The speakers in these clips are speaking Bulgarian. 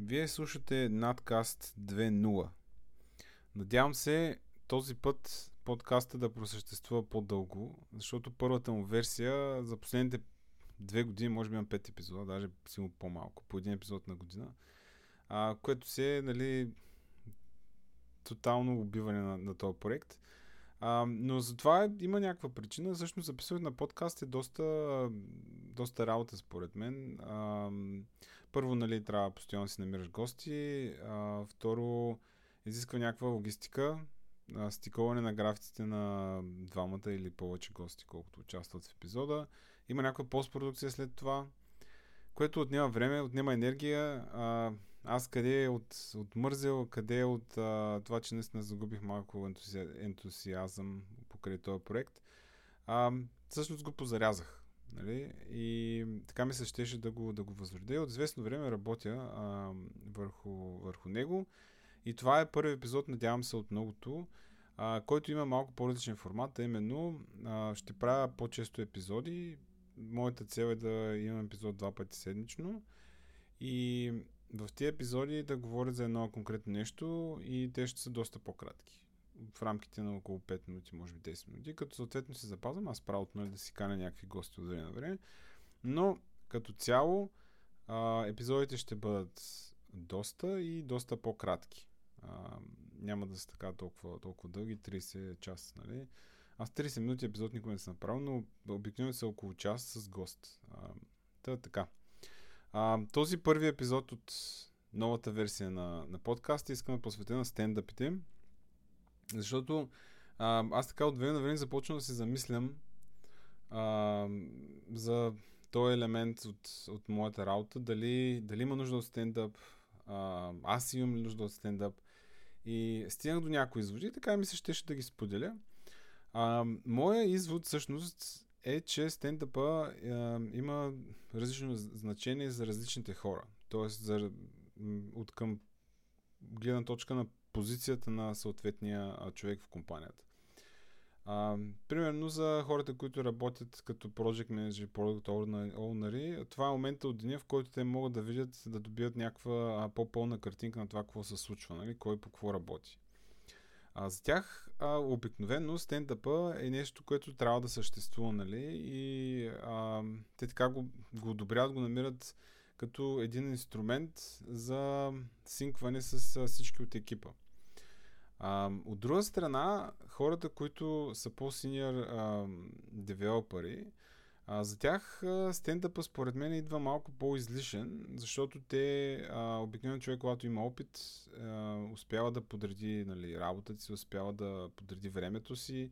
Вие слушате надкаст 2.0. Надявам се този път подкаста да просъществува по-дълго, защото първата му версия за последните две години, може би имам пет епизода, даже силно по-малко, по един епизод на година, а, което се е, нали, тотално убиване на, на този проект. А, но за това има някаква причина. Всъщност записването на подкаст е доста, доста работа според мен. А, първо, нали, трябва постоянно да си намираш гости. А, второ, изисква някаква логистика, а, стиковане на графиците на двамата или повече гости, колкото участват в епизода. Има някаква постпродукция след това, което отнема време, отнема енергия. А, аз къде е от, от мързел, къде е от а, това, че наистина загубих малко ентуси... ентусиазъм покрай този проект. А, всъщност го позарязах. Нали? И така ми се щеше да го, да го възродя. От известно време работя а, върху, върху него. И това е първи епизод, надявам се, от многото, а, който има малко по-различен формат, именно а, ще правя по-често епизоди. Моята цел е да имам епизод два пъти седмично. И в тези епизоди да говоря за едно конкретно нещо и те ще са доста по-кратки. В рамките на около 5 минути, може би 10 минути, като съответно си запазвам аз правото нали, да си каня някакви гости от време на време. Но като цяло а, епизодите ще бъдат доста и доста по-кратки. А, няма да са така толкова, толкова дълги, 30 часа, нали? Аз 30 минути епизод никога не съм направил, но обикновено са около час с гост. А, та, така. А, този първи епизод от новата версия на, на подкаста искам да посветя на стендъпите, защото а, аз така от време на време започвам да се замислям а, за този елемент от, от моята работа, дали, дали има нужда от стендъп, а, аз имам ли нужда от стендъп. И стигнах до някои изводи, така ми се щеше да ги споделя. А, моя извод всъщност е, че стендъпа е, има различно значение за различните хора. Тоест, за, от към гледна точка на позицията на съответния човек в компанията. А, примерно за хората, които работят като project manager, product owner, това е момента от деня, в който те могат да видят, да добият някаква по-пълна картинка на това, какво се случва, нали? кой по какво работи. А, за тях а, обикновено стендъпа е нещо, което трябва да съществува, нали? И а, те така го, го одобряват, го намират като един инструмент за синкване с всички от екипа. От друга страна, хората, които са по-синьор девелопери, за тях стендъпа според мен идва малко по-излишен, защото те, обикновено човек, когато има опит, успява да подреди нали, работата си, успява да подреди времето си.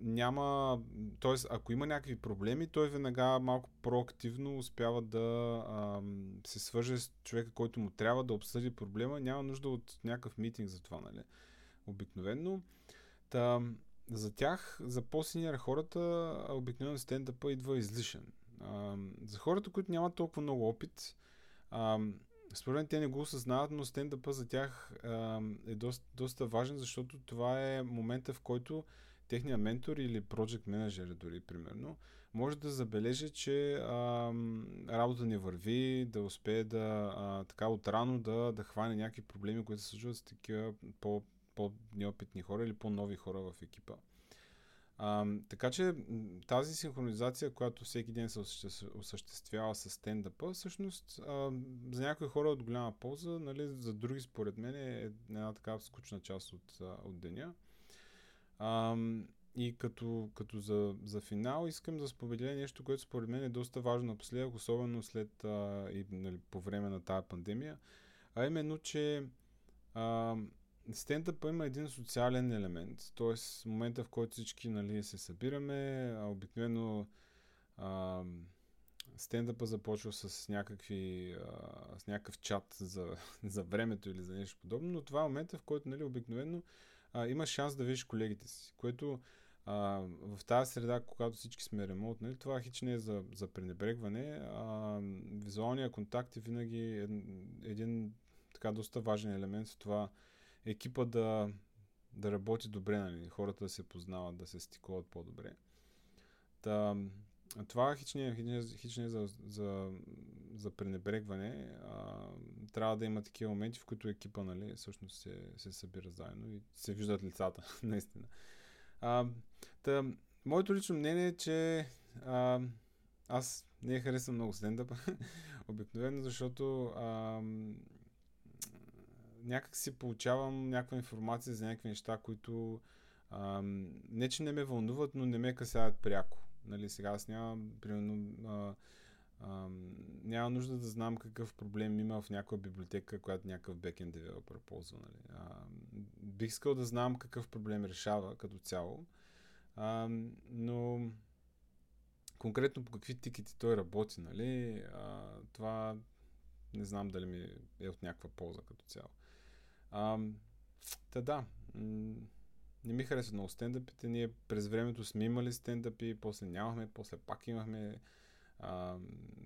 Няма, т.е. ако има някакви проблеми, той веднага малко проактивно успява да а, се свърже с човека, който му трябва да обсъди проблема. Няма нужда от някакъв митинг за това, нали? Обикновено. Та, за тях, за по-синьор хората, обикновено стендъпа идва излишен. А, за хората, които нямат толкова много опит, а, според мен те не го осъзнават, но стендъпа за тях а, е доста, доста важен, защото това е момента, в който техният ментор или project менеджер дори, примерно, може да забележи, че а, работа не върви, да успее да а, така отрано да, да хване някакви проблеми, които се случват с такива по, по-неопитни хора или по-нови хора в екипа. А, така че тази синхронизация, която всеки ден се осъществява с стендъпа, всъщност а, за някои хора е от голяма полза, нали, за други според мен е една такава скучна част от, от деня. А, и като, като за, за финал искам да споделя нещо, което според мен е доста важно напоследък, особено след а, и нали, по време на тази пандемия, а именно, че а, стендъпа има един социален елемент, т.е. момента в който всички нали, се събираме, а обикновено а, стендъпа започва с, някакви, а, с някакъв чат за, за времето или за нещо подобно, но това е момента, в който нали, обикновено а, имаш шанс да видиш колегите си, което а, в тази среда, когато всички сме ремонт, нали, това хич не е за, за пренебрегване. А, визуалният контакт е винаги един, един така доста важен елемент в това екипа да, да работи добре, нали, хората да се познават, да се стикуват по-добре. Та, това хич не, хич за, за, за пренебрегване. А, трябва да има такива моменти, в които екипа нали, всъщност се, се събира заедно и се виждат лицата, наистина. А, та, моето лично мнение е, че а, аз не харесвам много стендъп, обикновено, защото а, някак си получавам някаква информация за някакви неща, които а, не, че не ме вълнуват, но не ме касаят пряко. Нали, сега аз нямам, примерно, а, а, няма нужда да знам какъв проблем има в някаква библиотека, която някакъв бекен девелопер ползва. Нали. А, бих искал да знам какъв проблем решава като цяло, а, но конкретно по какви тикети той работи, нали, а, това не знам дали ми е от някаква полза като цяло. А, та да, не ми харесва много стендъпите. Ние през времето сме имали стендъпи, после нямахме, после пак имахме.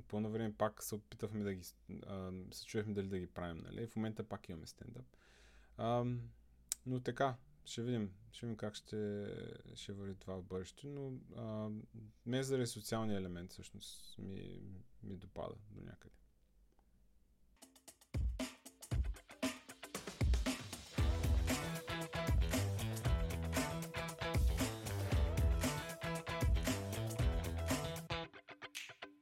По едно време пак се опитахме да ги... А, се чуехме дали да ги правим, нали? В момента пак имаме стендъп. А, но така, ще видим, ще видим как ще, ще върви това в бъдеще, но а, ме заради социалния елемент всъщност ми, ми допада до някъде.